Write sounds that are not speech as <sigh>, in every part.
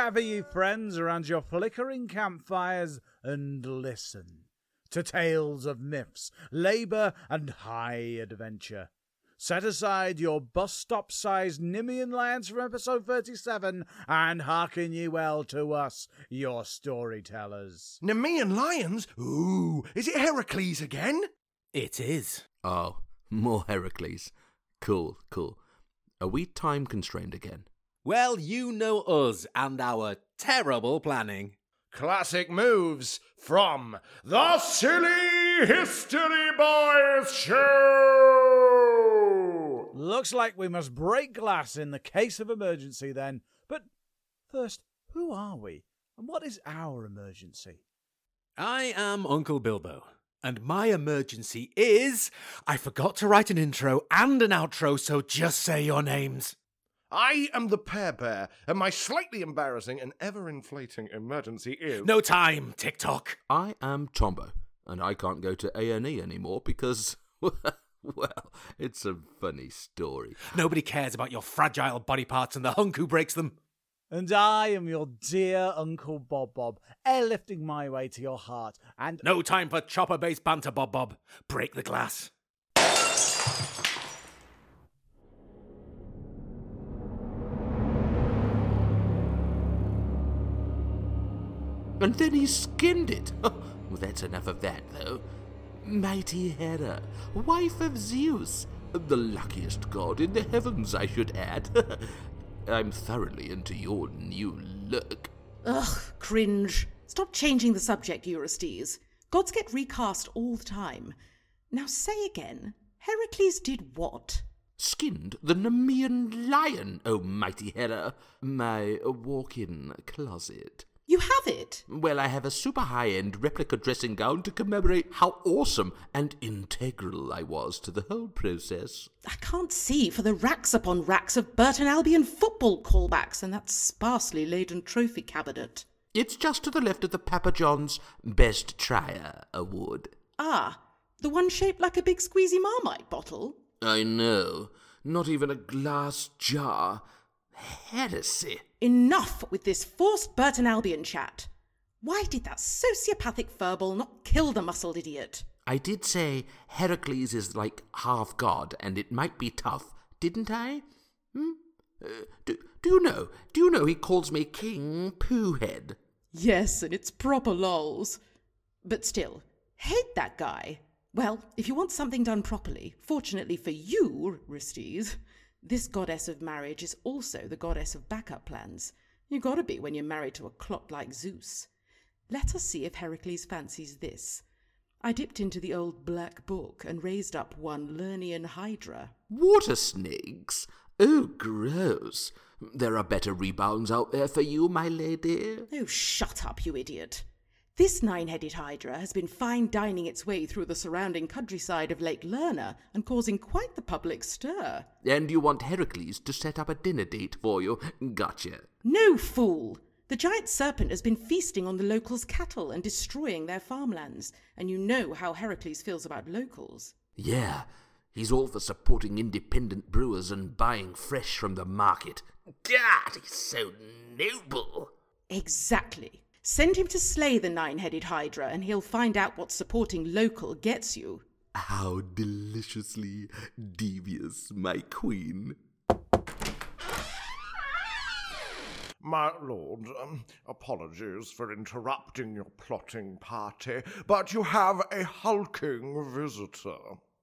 Come gather ye friends around your flickering campfires and listen to tales of myths, labour, and high adventure. Set aside your bus stop sized Nemean lions from episode 37 and hearken ye well to us, your storytellers. Nemean lions? Ooh, is it Heracles again? It is. Oh, more Heracles. Cool, cool. Are we time constrained again? Well, you know us and our terrible planning. Classic moves from the Silly History Boys Show! Looks like we must break glass in the case of emergency then. But first, who are we? And what is our emergency? I am Uncle Bilbo, and my emergency is I forgot to write an intro and an outro, so just say your names. I am the Pear Bear, and my slightly embarrassing and ever inflating emergency is. No time, TikTok. I am Tombo, and I can't go to A&E anymore because, <laughs> well, it's a funny story. Nobody cares about your fragile body parts and the hunk who breaks them. And I am your dear Uncle Bob Bob, airlifting my way to your heart. And No time for chopper based banter, Bob Bob. Break the glass. And then he skinned it. well, <laughs> oh, that's enough of that, though. Mighty Hera, wife of Zeus, the luckiest god in the heavens, I should add. <laughs> I'm thoroughly into your new look. Ugh, cringe. Stop changing the subject, Eurystheus. Gods get recast all the time. Now say again, Heracles did what? Skinned the Nemean lion, O mighty Hera, my walk-in closet. You have it. Well, I have a super high-end replica dressing gown to commemorate how awesome and integral I was to the whole process. I can't see for the racks upon racks of Burton Albion football callbacks and that sparsely laden trophy cabinet. It's just to the left of the Papa John's Best Trier Award. Ah, the one shaped like a big squeezy Marmite bottle? I know. Not even a glass jar. Heresy. Enough with this forced Burton Albion chat. Why did that sociopathic furball not kill the muscled idiot? I did say Heracles is like half god, and it might be tough, didn't I? Hmm? Uh, do, do you know? Do you know he calls me King Poohhead? Yes, and it's proper lols. But still, hate that guy. Well, if you want something done properly, fortunately for you, Ristes, this goddess of marriage is also the goddess of backup plans. You gotta be when you're married to a clot like Zeus. Let us see if Heracles fancies this. I dipped into the old black book and raised up one Lernian Hydra. Water snakes? Oh, gross. There are better rebounds out there for you, my lady. Oh, shut up, you idiot. This nine headed Hydra has been fine dining its way through the surrounding countryside of Lake Lerna and causing quite the public stir. And you want Heracles to set up a dinner date for you? Gotcha. No, fool! The giant serpent has been feasting on the locals' cattle and destroying their farmlands, and you know how Heracles feels about locals. Yeah, he's all for supporting independent brewers and buying fresh from the market. God, he's so noble. Exactly. Send him to slay the nine headed Hydra, and he'll find out what supporting local gets you. How deliciously devious, my queen. My lord, um, apologies for interrupting your plotting party, but you have a hulking visitor.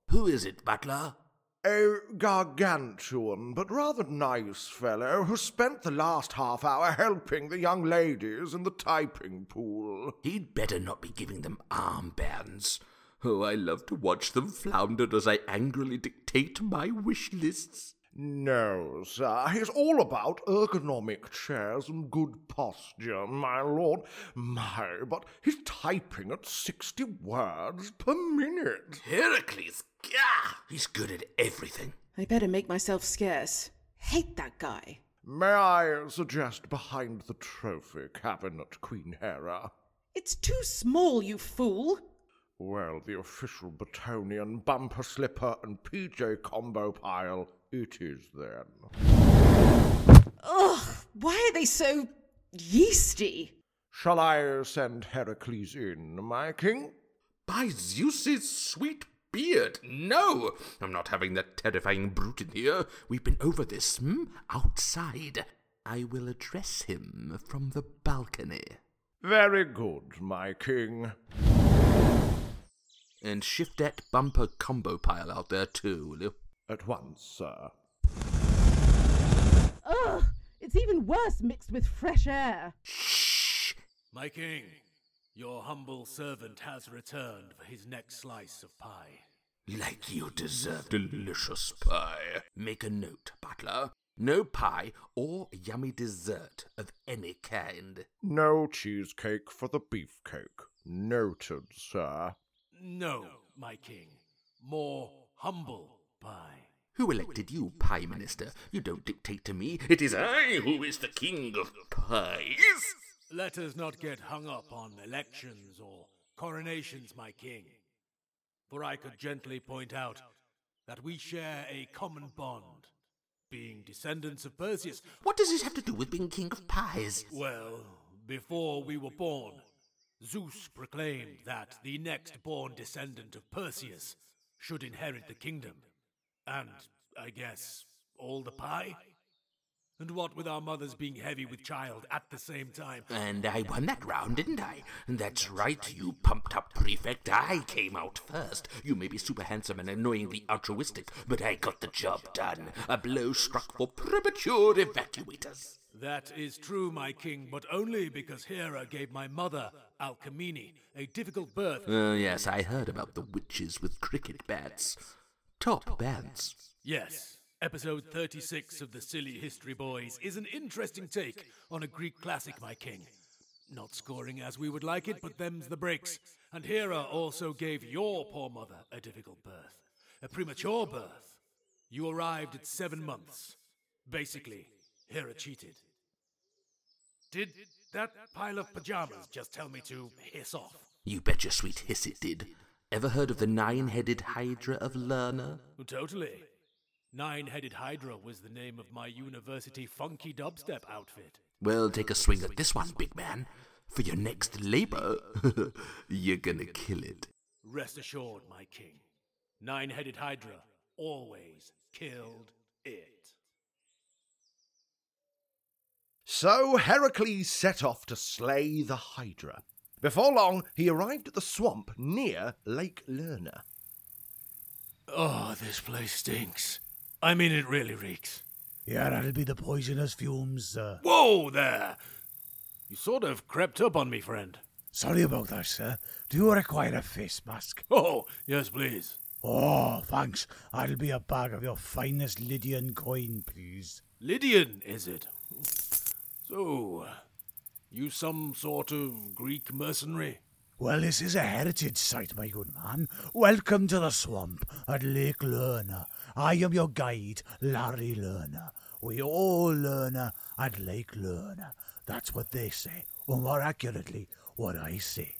Who is it, butler? A gargantuan but rather nice fellow who spent the last half hour helping the young ladies in the typing pool. He'd better not be giving them armbands. Oh, I love to watch them flounder as I angrily dictate my wish lists. No, sir. He's all about ergonomic chairs and good posture, my lord. My, but he's typing at sixty words per minute. Heracles, gah! He's good at everything. I better make myself scarce. Hate that guy. May I suggest behind the trophy cabinet, Queen Hera? It's too small, you fool. Well, the official Batonian bumper slipper and PJ combo pile it is then. Ugh, why are they so yeasty? Shall I send Heracles in, my king? By Zeus's sweet beard, no! I'm not having that terrifying brute in here. We've been over this, hmm? Outside. I will address him from the balcony. Very good, my king. And shift that bumper combo pile out there too, will you? At once, sir. Ugh, it's even worse mixed with fresh air. Shh! My king, your humble servant has returned for his next slice of pie. Like you deserve delicious pie. Make a note, butler. No pie or yummy dessert of any kind. No cheesecake for the beefcake. Noted, sir. No, my king. More humble pie. Who elected you, Pie Minister? You don't dictate to me. It is I who is the king of pies. Let us not get hung up on elections or coronations, my king. For I could gently point out that we share a common bond, being descendants of Perseus. What does this have to do with being king of pies? Well, before we were born, Zeus proclaimed that the next born descendant of Perseus should inherit the kingdom. And, I guess, all the pie? And what with our mothers being heavy with child at the same time? And I won that round, didn't I? That's right, you pumped up prefect. I came out first. You may be super handsome and annoyingly altruistic, but I got the job done. A blow struck for premature evacuators. That is true, my king, but only because Hera gave my mother, Alcmene, a difficult birth. Uh, yes, I heard about the witches with cricket bats. Top bands. Yes, episode 36 of the Silly History Boys is an interesting take on a Greek classic, my king. Not scoring as we would like it, but them's the breaks. And Hera also gave your poor mother a difficult birth, a premature birth. You arrived at seven months. Basically, Hera cheated. Did that pile of pajamas just tell me to hiss off? You bet your sweet hiss it did. Ever heard of the nine-headed Hydra of Lerna? Totally. Nine Headed Hydra was the name of my university funky dubstep outfit. Well, take a swing at this one, big man. For your next labor, <laughs> you're gonna kill it. Rest assured, my king. Nine Headed Hydra always killed it. So Heracles set off to slay the Hydra. Before long, he arrived at the swamp near Lake Lerna. Oh, this place stinks. I mean, it really reeks. Yeah, that'll be the poisonous fumes, sir. Whoa there! You sort of crept up on me, friend. Sorry about that, sir. Do you require a face mask? Oh, yes, please. Oh, thanks. That'll be a bag of your finest Lydian coin, please. Lydian, is it? So, you some sort of Greek mercenary? Well, this is a heritage site, my good man. Welcome to the swamp at Lake Lerna. I am your guide, Larry Lerner. We all learn at Lake Lerna. That's what they say, or more accurately, what I say.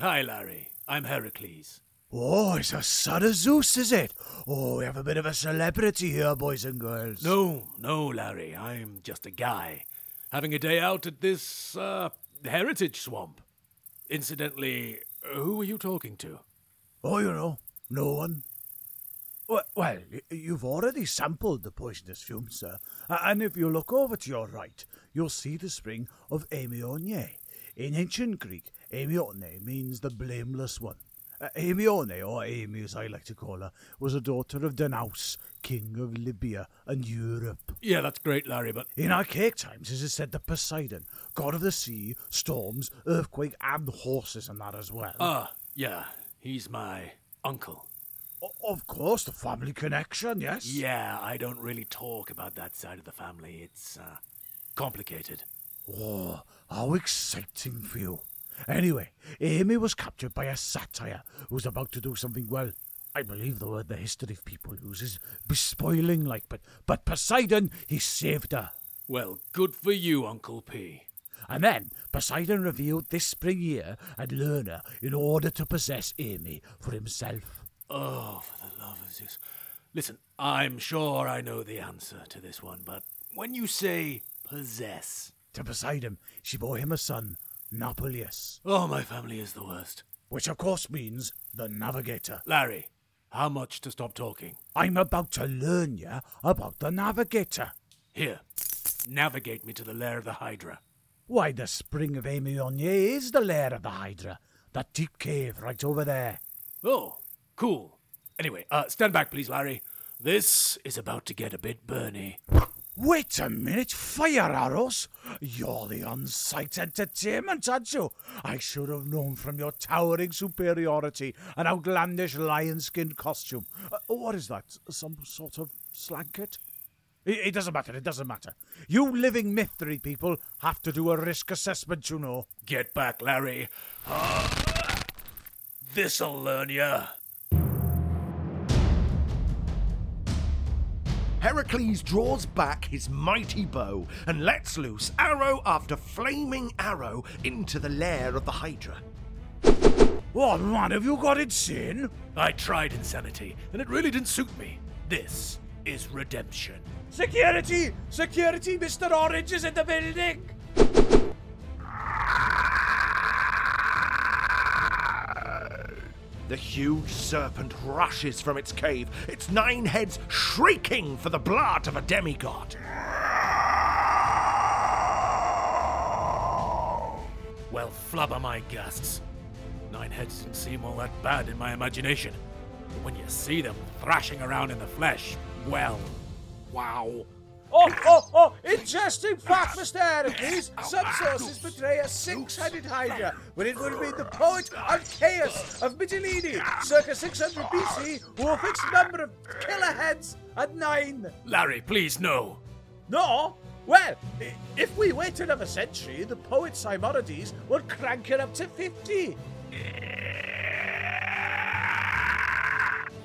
Hi, Larry. I'm Heracles. Oh, it's a son of Zeus, is it? Oh, we have a bit of a celebrity here, boys and girls. No, no, Larry. I'm just a guy. Having a day out at this, uh, heritage swamp. Incidentally, who are you talking to? Oh, you know, no one. Well, you've already sampled the poisonous fumes, sir. And if you look over to your right, you'll see the spring of Amione. In ancient Greek, Amione means the blameless one. Uh, Amione, or Amy as I like to call her, was a daughter of Danaus, king of Libya and Europe. Yeah, that's great, Larry, but In archaic times, it is said that Poseidon, god of the sea, storms, earthquake, and horses, and that as well. ah, yeah, he's my uncle. O- of course, the family connection, yes? Yeah, I don't really talk about that side of the family. It's uh, complicated. Oh, how exciting for you. Anyway, Amy was captured by a satyr who was about to do something, well, I believe the word the history of people uses, bespoiling like, but, but Poseidon, he saved her. Well, good for you, Uncle P. And then Poseidon revealed this spring here at Lerna in order to possess Amy for himself. Oh, for the love of Zeus. Listen, I'm sure I know the answer to this one, but when you say possess? To Poseidon, she bore him a son, Nauplius, Oh, my family is the worst. which of course means the navigator. Larry, how much to stop talking? I'm about to learn you about the navigator. Here, navigate me to the lair of the Hydra. Why, the spring of Amionia is the lair of the Hydra. That deep cave right over there. Oh, cool. Anyway, uh, stand back, please, Larry. This is about to get a bit burny. Wait a minute, fire arrows? You're the on-site entertainment, aren't you? I should have known from your towering superiority and outlandish lion-skinned costume. Uh, what is that? Some sort of slanket? It, it doesn't matter, it doesn't matter. You living mystery people have to do a risk assessment, you know. Get back, Larry. Uh, this'll learn ya. Heracles draws back his mighty bow and lets loose arrow after flaming arrow into the lair of the Hydra. What, man, have you got insane? I tried insanity, and it really didn't suit me. This is redemption. Security! Security! Mr. Orange is in the building! The huge serpent rushes from its cave, its nine heads shrieking for the blood of a demigod. Well, flubber my ghasts. Nine heads didn't seem all that bad in my imagination. But when you see them thrashing around in the flesh, well, wow. Oh, oh, oh! Interesting fact, Mr. Heracles. Some sources portray a six-headed Hydra, but it would be the poet Alcaeus of Mytilene, circa 600 BC, who fixed the number of killer heads at nine. Larry, please, no. No? Well, if we wait another century, the poet Simonides will crank it up to 50.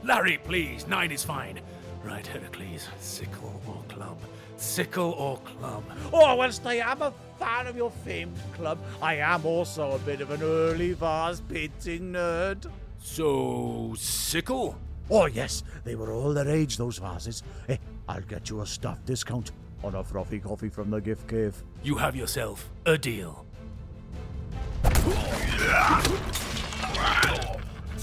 Larry, please, nine is fine. Right, Heracles, sickle or club? Sickle or club? Oh, whilst I am a fan of your famed club, I am also a bit of an early vase painting nerd. So, sickle? Oh, yes, they were all the rage, those vases. Eh, I'll get you a stuffed discount on a frothy coffee from the gift cave. You have yourself a deal.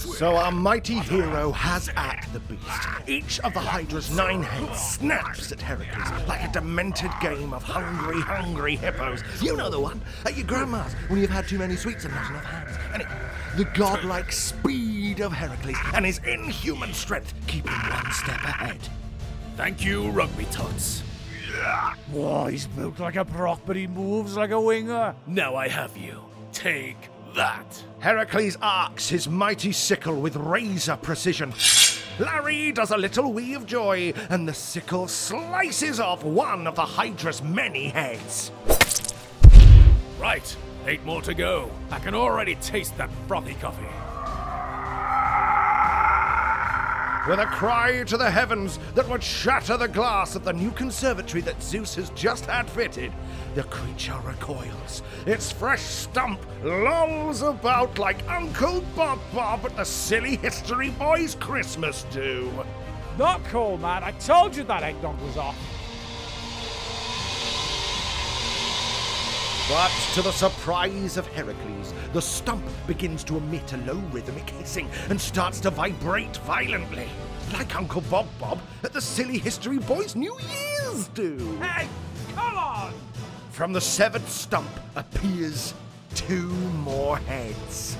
So our mighty hero has at the beast. Each of the Hydra's nine heads snaps at Heracles like a demented game of hungry, hungry hippos. You know the one at your grandma's when you've had too many sweets and not enough hands. And it, the godlike speed of Heracles and his inhuman strength keep him one step ahead. Thank you, rugby tots. Whoa, he's built like a prop, but he moves like a winger. Now I have you. Take that. Heracles arcs his mighty sickle with razor precision. Larry does a little wee of joy, and the sickle slices off one of the Hydra's many heads. Right, eight more to go. I can already taste that frothy coffee. With a cry to the heavens that would shatter the glass of the new conservatory that Zeus has just had fitted, the creature recoils. Its fresh stump lolls about like Uncle Bob Bob at the silly history boys' Christmas do. Not cool, man. I told you that eggnog was off. But to the surprise of Heracles, the stump begins to emit a low rhythmic hissing and starts to vibrate violently, like Uncle Bob Bob at the silly history boys' New Year's do. Hey, come on! From the severed stump appears two more heads.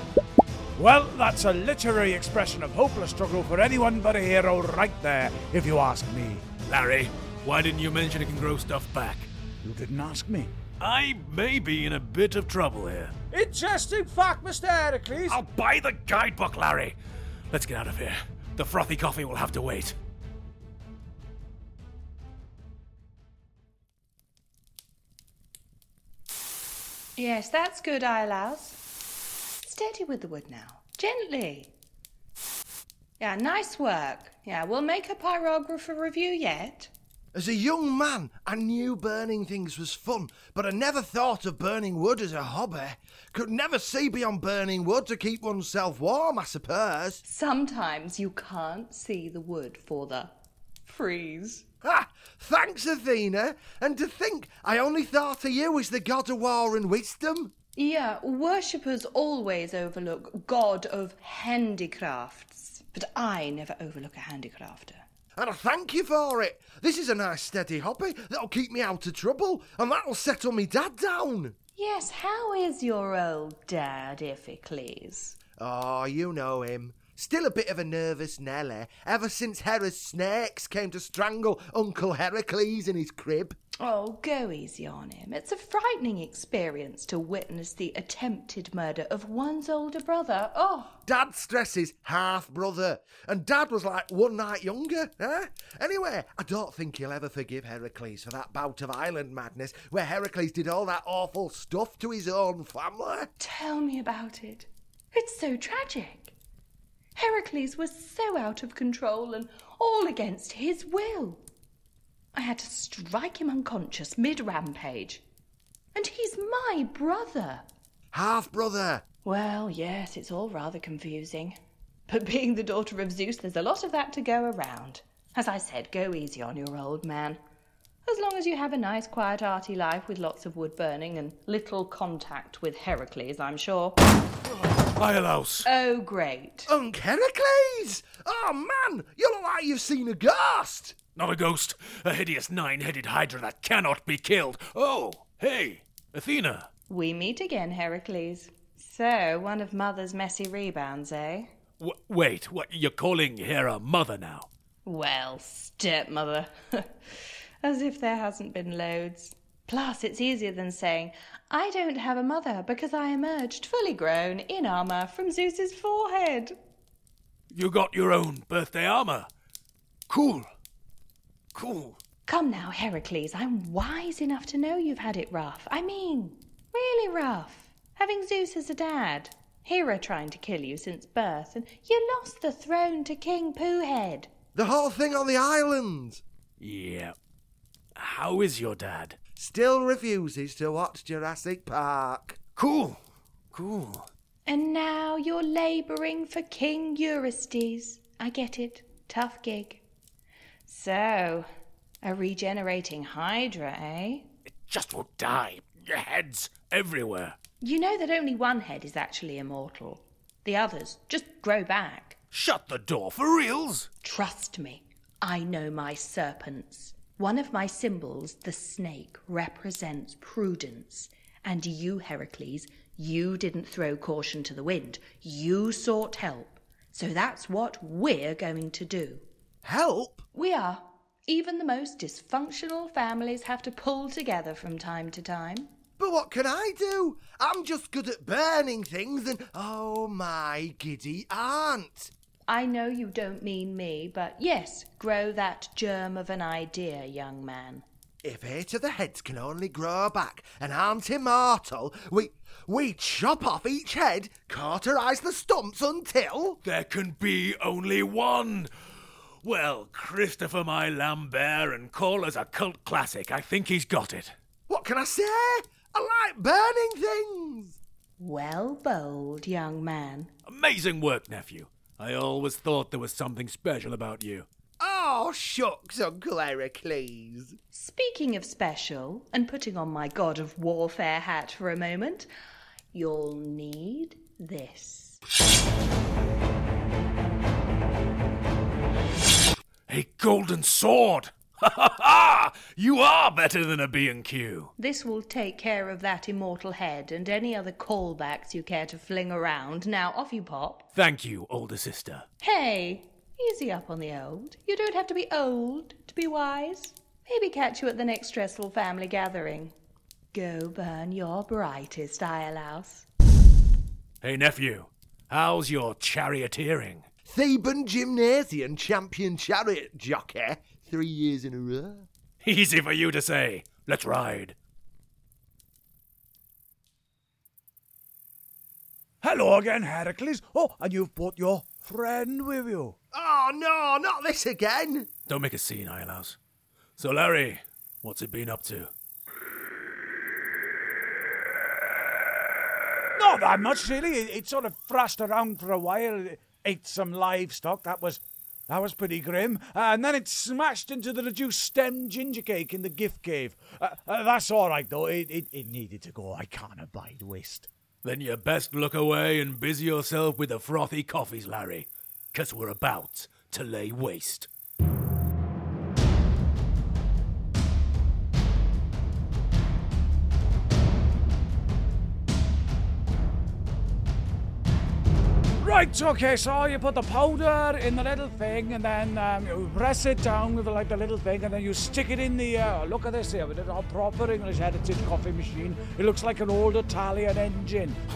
Well, that's a literary expression of hopeless struggle for anyone but a hero right there, if you ask me. Larry, why didn't you mention it can grow stuff back? You didn't ask me. I may be in a bit of trouble here. Interesting fact, Mr. Heracles. I'll buy the guidebook, Larry. Let's get out of here. The frothy coffee will have to wait. Yes, that's good, Iolaus. Steady with the wood now. Gently. Yeah, nice work. Yeah, we'll make a pyrographer review yet. As a young man, I knew burning things was fun, but I never thought of burning wood as a hobby. Could never see beyond burning wood to keep oneself warm, I suppose. Sometimes you can't see the wood for the freeze. Ha! thanks, Athena. And to think I only thought of you as the god of war and wisdom. Yeah, worshippers always overlook God of handicrafts, but I never overlook a handicrafter. And I thank you for it. This is a nice steady hobby that'll keep me out of trouble, and that'll settle me dad down. Yes, how is your old dad, if he please? Oh, you know him. Still a bit of a nervous Nelly, ever since Hera's snakes came to strangle Uncle Heracles in his crib. Oh, go easy on him. It's a frightening experience to witness the attempted murder of one's older brother. Oh, Dad stresses half brother, and Dad was like one night younger. Eh? Anyway, I don't think he'll ever forgive Heracles for that bout of island madness where Heracles did all that awful stuff to his own family. tell me about it. It's so tragic. Heracles was so out of control and all against his will. I had to strike him unconscious mid rampage. And he's my brother. Half brother. Well, yes, it's all rather confusing. But being the daughter of Zeus, there's a lot of that to go around. As I said, go easy on your old man. As long as you have a nice, quiet, arty life with lots of wood burning and little contact with Heracles, I'm sure. Iolaus! Oh, great. Unc Heracles! Oh man, you look like you've seen a ghost! Not a ghost, a hideous nine headed hydra that cannot be killed. Oh, hey, Athena. We meet again, Heracles. So, one of Mother's messy rebounds, eh? W- wait, what? You're calling Hera mother now? Well, stepmother. <laughs> As if there hasn't been loads. Plus, it's easier than saying, I don't have a mother because I emerged fully grown in armour from Zeus's forehead. You got your own birthday armor. Cool. Cool. Come now, Heracles, I'm wise enough to know you've had it rough. I mean, really rough. Having Zeus as a dad, Hera trying to kill you since birth, and you lost the throne to King Poohhead. The whole thing on the island! Yeah. How is your dad? Still refuses to watch Jurassic Park. Cool. Cool. And now you're labouring for King Eurystheus. I get it. Tough gig. So, a regenerating Hydra, eh? It just won't die. Your head's everywhere. You know that only one head is actually immortal. The others just grow back. Shut the door for reals. Trust me, I know my serpents. One of my symbols, the snake, represents prudence. And you, Heracles, you didn't throw caution to the wind. You sought help. So that's what we're going to do. Help? We are. Even the most dysfunctional families have to pull together from time to time. But what can I do? I'm just good at burning things and oh my giddy aunt. I know you don't mean me, but yes, grow that germ of an idea, young man. If eight of the heads can only grow back and aren't immortal, we we chop off each head, cauterize the stumps until There can be only one. Well, Christopher my Lambert and call us a cult classic. I think he's got it. what can I say? I like burning things. Well bowled, young man. Amazing work, nephew. I always thought there was something special about you. Oh shucks, Uncle Heracles. Speaking of special, and putting on my god of warfare hat for a moment, you'll need this. A golden sword! Ha ha ha! You are better than a B&Q. This will take care of that immortal head and any other callbacks you care to fling around. Now, off you pop. Thank you, older sister. Hey, easy up on the old. You don't have to be old to be wise. Maybe catch you at the next stressful family gathering. Go burn your brightest, Iolaus. Hey, nephew. How's your charioteering? Theban Gymnasium champion chariot jockey three years in a row. Easy for you to say. Let's ride. Hello again, Heracles. Oh, and you've brought your friend with you. Oh no, not this again. Don't make a scene, Iolaus. So, Larry, what's it been up to? Not that much, really. It, it sort of thrashed around for a while. It ate some livestock. That was That was pretty grim. Uh, and then it smashed into the reduced stem ginger cake in the gift cave. Uh, uh, that's all right, though. It, it, it needed to go. I can't abide waste. Then you best look away and busy yourself with the frothy coffees, Larry, 'cause we're about to lay waste. Right, okay, so you put the powder in the little thing and then um, you press it down with like the little thing and then you stick it in the, uh, look at this here, with a proper English heritage coffee machine. It looks like an old Italian engine. <laughs>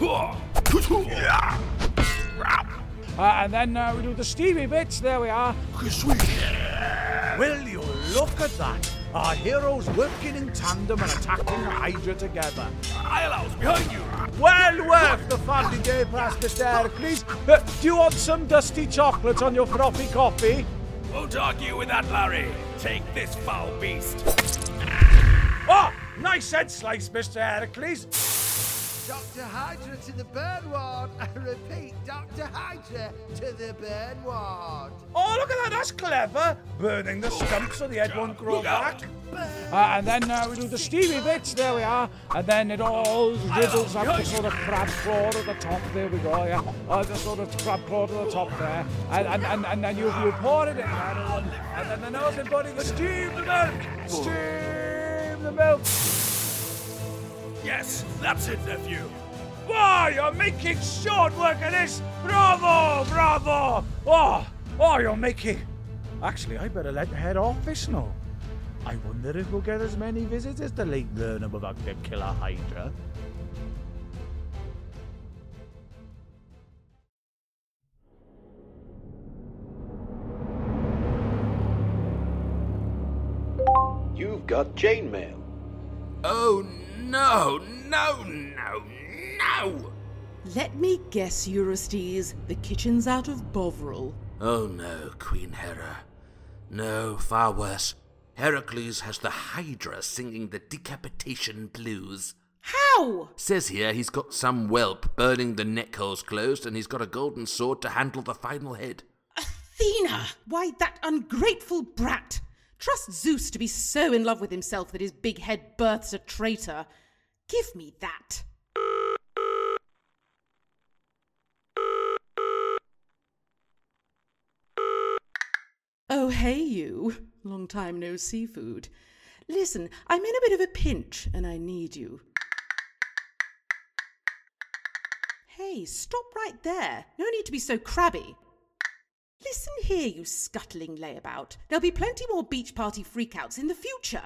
Uh, and then uh, we do the steamy bits, there we are. Will you look at that? Our heroes working in tandem and attacking the Hydra together. Iolaus, behind you! Well worth the funny day pass, Mr. Heracles. Uh, do you want some dusty chocolate on your frothy coffee? Won't argue with that, Larry. Take this foul beast. Oh, nice head slice, Mr. Heracles. Dr. Hydra to the burn ward. <laughs> I repeat, Dr. Hydra to the burn ward. Oh, look at that, that's clever. Burning the stump so the head won't grow back. Uh, and then uh, we do the steamy bits, there we are. And then it all riddles up the sort of crab claw at the top, there we go, yeah. Uh, the sort of crab claw to the top there. And, and, and, and then you, you pour it in. And, and then the nose and body, the steam the milk. Steam the milk. Yes, that's it, nephew. Wow, you're making short work of this! Bravo, bravo! Oh, oh, you're making. Actually, I better let the head office know. I wonder if we'll get as many visitors to Lake Learnham about the killer Hydra. You've got chainmail. Oh, no, no, no, no! Let me guess, Eurystheus. The kitchen's out of Bovril. Oh no, Queen Hera. No, far worse. Heracles has the Hydra singing the decapitation blues. How? Says here he's got some whelp burning the neck holes closed and he's got a golden sword to handle the final head. Athena! Why, that ungrateful brat! Trust Zeus to be so in love with himself that his big head births a traitor. Give me that. Oh, hey, you. Long time no seafood. Listen, I'm in a bit of a pinch and I need you. Hey, stop right there. No need to be so crabby. Listen here, you scuttling layabout. There'll be plenty more beach party freakouts in the future.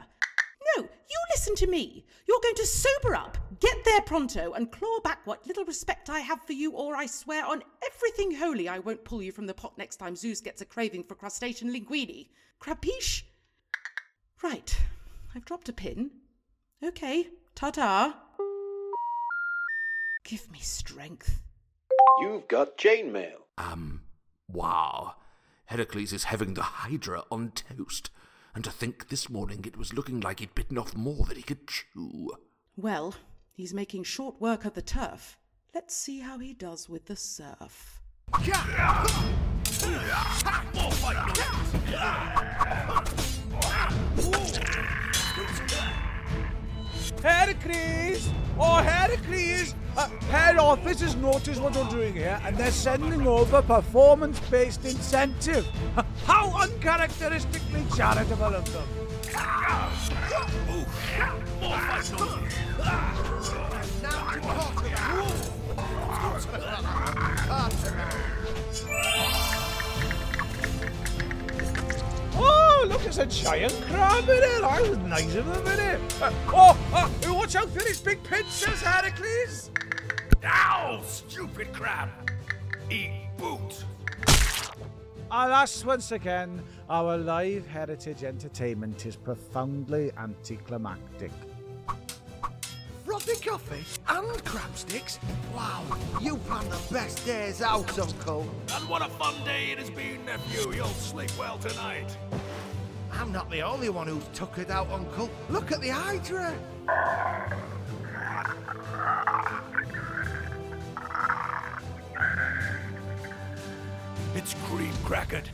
No, you listen to me. You're going to sober up, get there pronto, and claw back what little respect I have for you, or I swear on everything holy I won't pull you from the pot next time Zeus gets a craving for crustacean linguine. Crapiche? Right, I've dropped a pin. Okay, ta ta. Give me strength. You've got chainmail. Um, wow. Heracles is having the Hydra on toast. And to think this morning it was looking like he'd bitten off more than he could chew. Well, he's making short work of the turf. Let's see how he does with the surf. Heracles! Oh, Heracles! Uh, head office has noticed what you're doing here, and they're sending over performance-based incentive. <laughs> How uncharacteristically charitable of them. Oh, look, there's a giant crab in it. I was nice of them in it. Uh, oh, uh, watch out for his big pincers, Heracles. Ow, stupid crab! Eat boot! Alas, once again, our live heritage entertainment is profoundly anticlimactic. Frothy coffee and crab sticks? Wow, you planned the best days out, Uncle. And what a fun day it has been, nephew. You'll sleep well tonight. I'm not the only one who's tuckered out, Uncle. Look at the Hydra. It's cream crackered.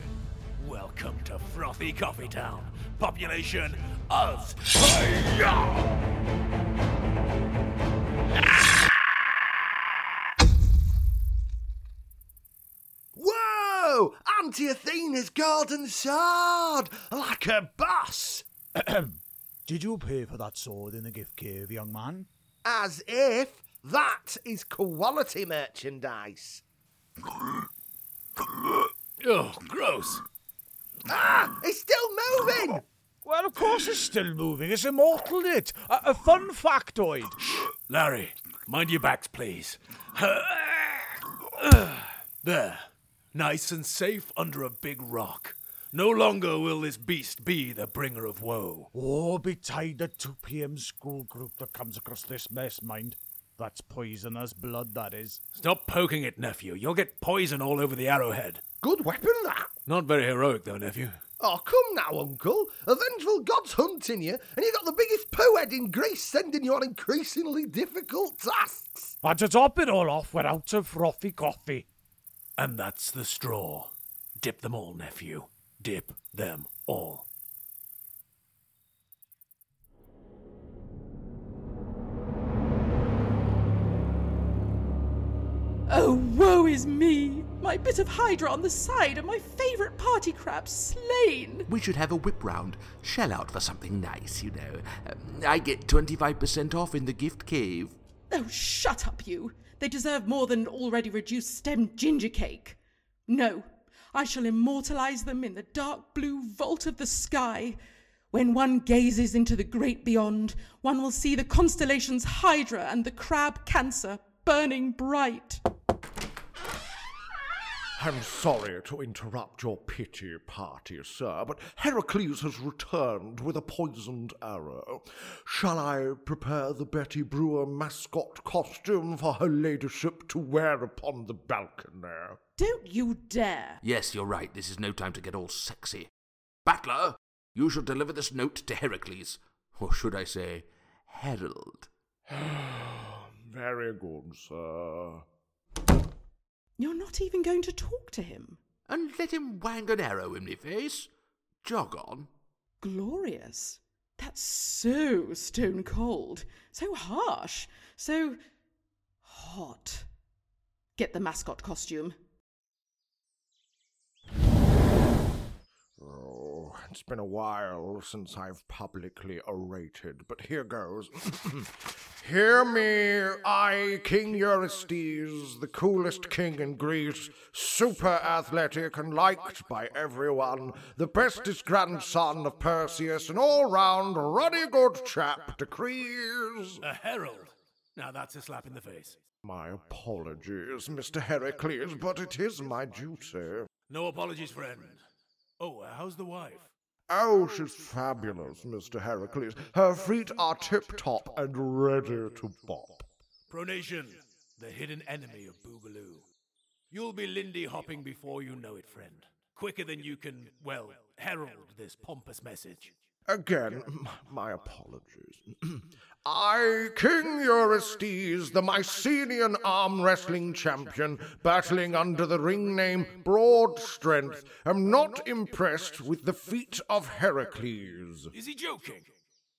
Welcome to Frothy Coffee Town. Population us. Whoa! Athena's golden sword! Like a boss! <clears throat> Did you pay for that sword in the gift cave, young man? As if that is quality merchandise. Oh, gross. Ah! It's still moving! Well, of course it's still moving. It's immortal, it. A, a fun factoid. Larry, mind your backs, please. <sighs> There. Nice and safe under a big rock. No longer will this beast be the bringer of woe. Oh, betide the 2 p.m. school group that comes across this mess, mind. That's poisonous blood, that is. Stop poking it, nephew. You'll get poison all over the arrowhead. Good weapon, that. Not very heroic, though, nephew. Oh, come now, Uncle. A vengeful god's hunting you, and you got the biggest poo head in Greece sending you on increasingly difficult tasks. And to top it all off, we're out of frothy coffee. And that's the straw. Dip them all, nephew. Dip them all. Oh, woe is me! My bit of hydra on the side and my favourite party crab slain! We should have a whip round. Shell out for something nice, you know. Um, I get 25% off in the gift cave. Oh, shut up, you! They deserve more than already reduced stem ginger cake. No, I shall immortalise them in the dark blue vault of the sky. When one gazes into the great beyond, one will see the constellations Hydra and the crab Cancer burning bright. I'm sorry to interrupt your pity party, sir, but Heracles has returned with a poisoned arrow. Shall I prepare the Betty Brewer mascot costume for her ladyship to wear upon the balcony? Don't you dare! Yes, you're right. This is no time to get all sexy. Battler, you shall deliver this note to Heracles. Or should I say, Herald? <sighs> Very good, sir. You're not even going to talk to him. And let him wang an arrow in me face. Jog on. Glorious. That's so stone cold, so harsh, so hot. Get the mascot costume. Oh, it's been a while since I've publicly orated, but here goes. <clears throat> Hear me, I, King Eurystheus, the coolest king in Greece, super athletic and liked by everyone, the bestest grandson of Perseus, and all round ruddy good chap, decrees. A herald. Now that's a slap in the face. My apologies, Mr. Heracles, but it is my duty. No apologies, friend. How's the wife? Oh, she's fabulous, Mr. Heracles. Her feet are tip top and ready to bop. Pronation, the hidden enemy of Boogaloo. You'll be Lindy hopping before you know it, friend. Quicker than you can, well, herald this pompous message. Again, my apologies. <clears throat> I, King Eurystheus, the Mycenaean arm wrestling champion, battling under the ring name Broad Strength, am not impressed with the feat of Heracles. Is he joking?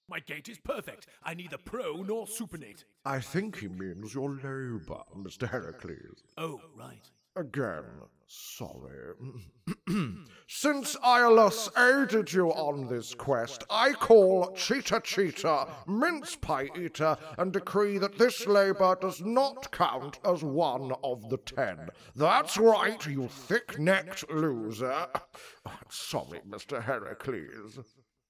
My gait is perfect. I neither pro nor supinate. I think he means your labour, Mr. Heracles. Oh, right. Again, sorry. <clears throat> Since Iolaus aided you on this quest, I call Cheetah Cheetah, Mince Pie Eater, and decree that this labour does not count as one of the ten. That's right, you thick necked loser. <sighs> Sorry, Mr. Heracles.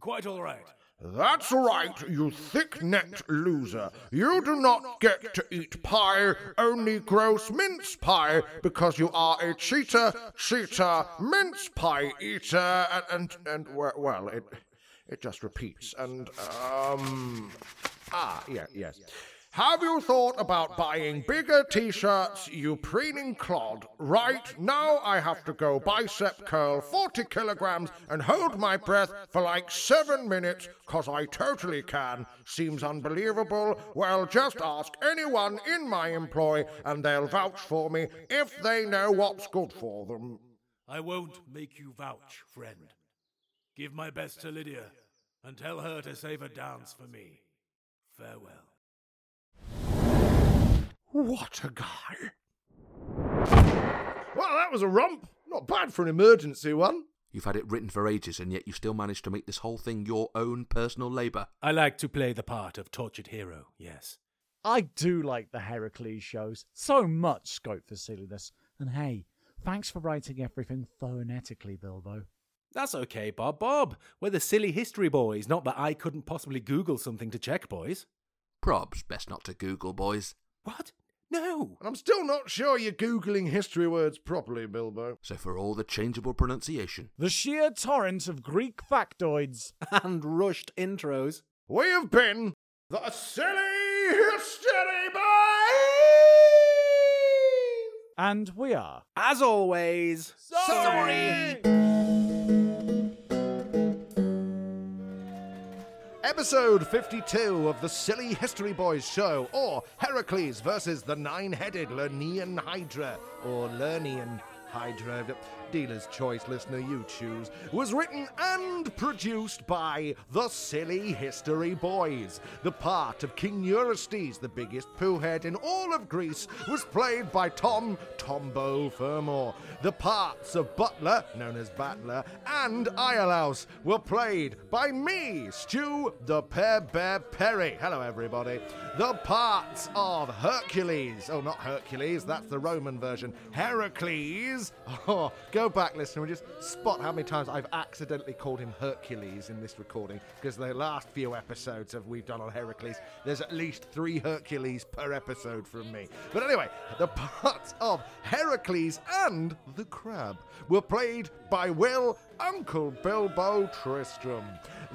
Quite all right. That's right, you thick necked loser. You do not get to eat pie, only gross mince pie, because you are a cheater, cheater, mince pie eater, and, and, and well, it, it just repeats. And, um, ah, yeah, yes. Have you thought about buying bigger t shirts, you preening clod? Right now, I have to go bicep curl 40 kilograms and hold my breath for like seven minutes, cause I totally can. Seems unbelievable? Well, just ask anyone in my employ, and they'll vouch for me if they know what's good for them. I won't make you vouch, friend. Give my best to Lydia, and tell her to save a dance for me. Farewell. What a guy. Well, that was a romp. Not bad for an emergency one. You've had it written for ages, and yet you still managed to make this whole thing your own personal labour. I like to play the part of tortured hero, yes. I do like the Heracles shows. So much scope for silliness. And hey, thanks for writing everything phonetically, Bilbo. That's okay, Bob. Bob, we're the silly history boys, not that I couldn't possibly Google something to check, boys. Probs, best not to Google, boys. What? No. And I'm still not sure you're Googling history words properly, Bilbo. So for all the changeable pronunciation, The sheer torrent of Greek factoids. <laughs> And rushed intros. We have been the Silly History Boys! And we are. As always. Sorry! Episode 52 of the Silly History Boys show, or Heracles versus the Nine Headed Lernean Hydra, or Lernean Hydra. Dealer's choice, listener, you choose. Was written and produced by the Silly History Boys. The part of King Eurystheus, the biggest poohead in all of Greece, was played by Tom Tombo Fermor. The parts of Butler, known as Battler, and Iolaus were played by me, Stu the Pear Bear Perry. Hello, everybody. The parts of Hercules, oh, not Hercules, that's the Roman version, Heracles. <laughs> Oh, go back, listener, and just spot how many times I've accidentally called him Hercules in this recording, because the last few episodes of we've done on Heracles, there's at least three Hercules per episode from me. But anyway, the parts of Heracles and the Crab were played by Will Uncle Bilbo Tristram.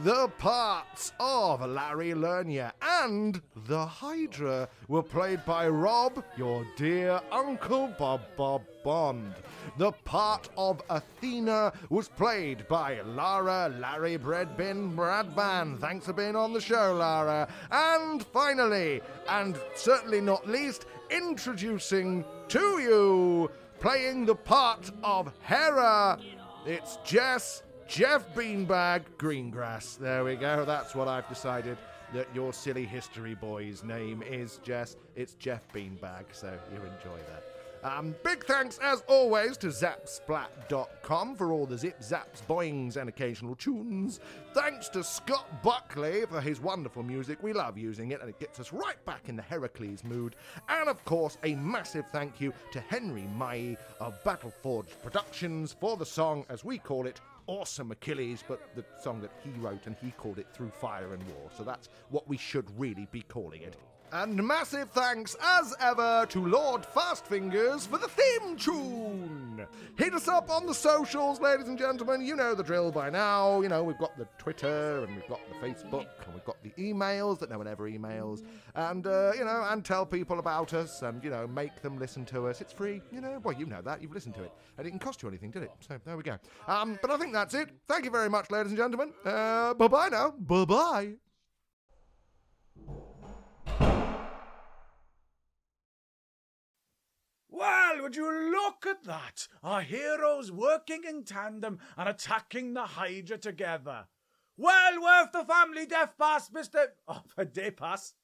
The parts of Larry Lernier and the Hydra were played by Rob, your dear Uncle Bob Bob Bond. The part of Athena was played by Lara Larry Breadbin Bradban. Thanks for being on the show, Lara. And finally, and certainly not least, introducing to you, playing the part of Hera, it's Jess, Jeff Beanbag Greengrass. There we go, that's what I've decided that your silly history boy's name is, Jess. It's Jeff Beanbag, so you enjoy that. Um, big thanks, as always, to Zapsplat.com for all the zip zaps, boings, and occasional tunes. Thanks to Scott Buckley for his wonderful music. We love using it, and it gets us right back in the Heracles mood. And of course, a massive thank you to Henry Mahy of Battleforge Productions for the song, as we call it, Awesome Achilles, but the song that he wrote and he called it Through Fire and War. So that's what we should really be calling it. And massive thanks, as ever, to Lord Fastfingers for the theme tune. Hit us up on the socials, ladies and gentlemen. You know the drill by now. You know, we've got the Twitter and we've got the Facebook and we've got the emails that no one ever emails. And, uh, you know, and tell people about us and, you know, make them listen to us. It's free, you know. Well, you know that. You've listened to it. And it didn't cost you anything, did it? So there we go. Um, but I think that's it. Thank you very much, ladies and gentlemen. Uh, bye bye now. Bye bye. Well, would you look at that? Our heroes working in tandem and attacking the Hydra together. Well worth the family death pass, Mr. <laughs> Oh, day pass.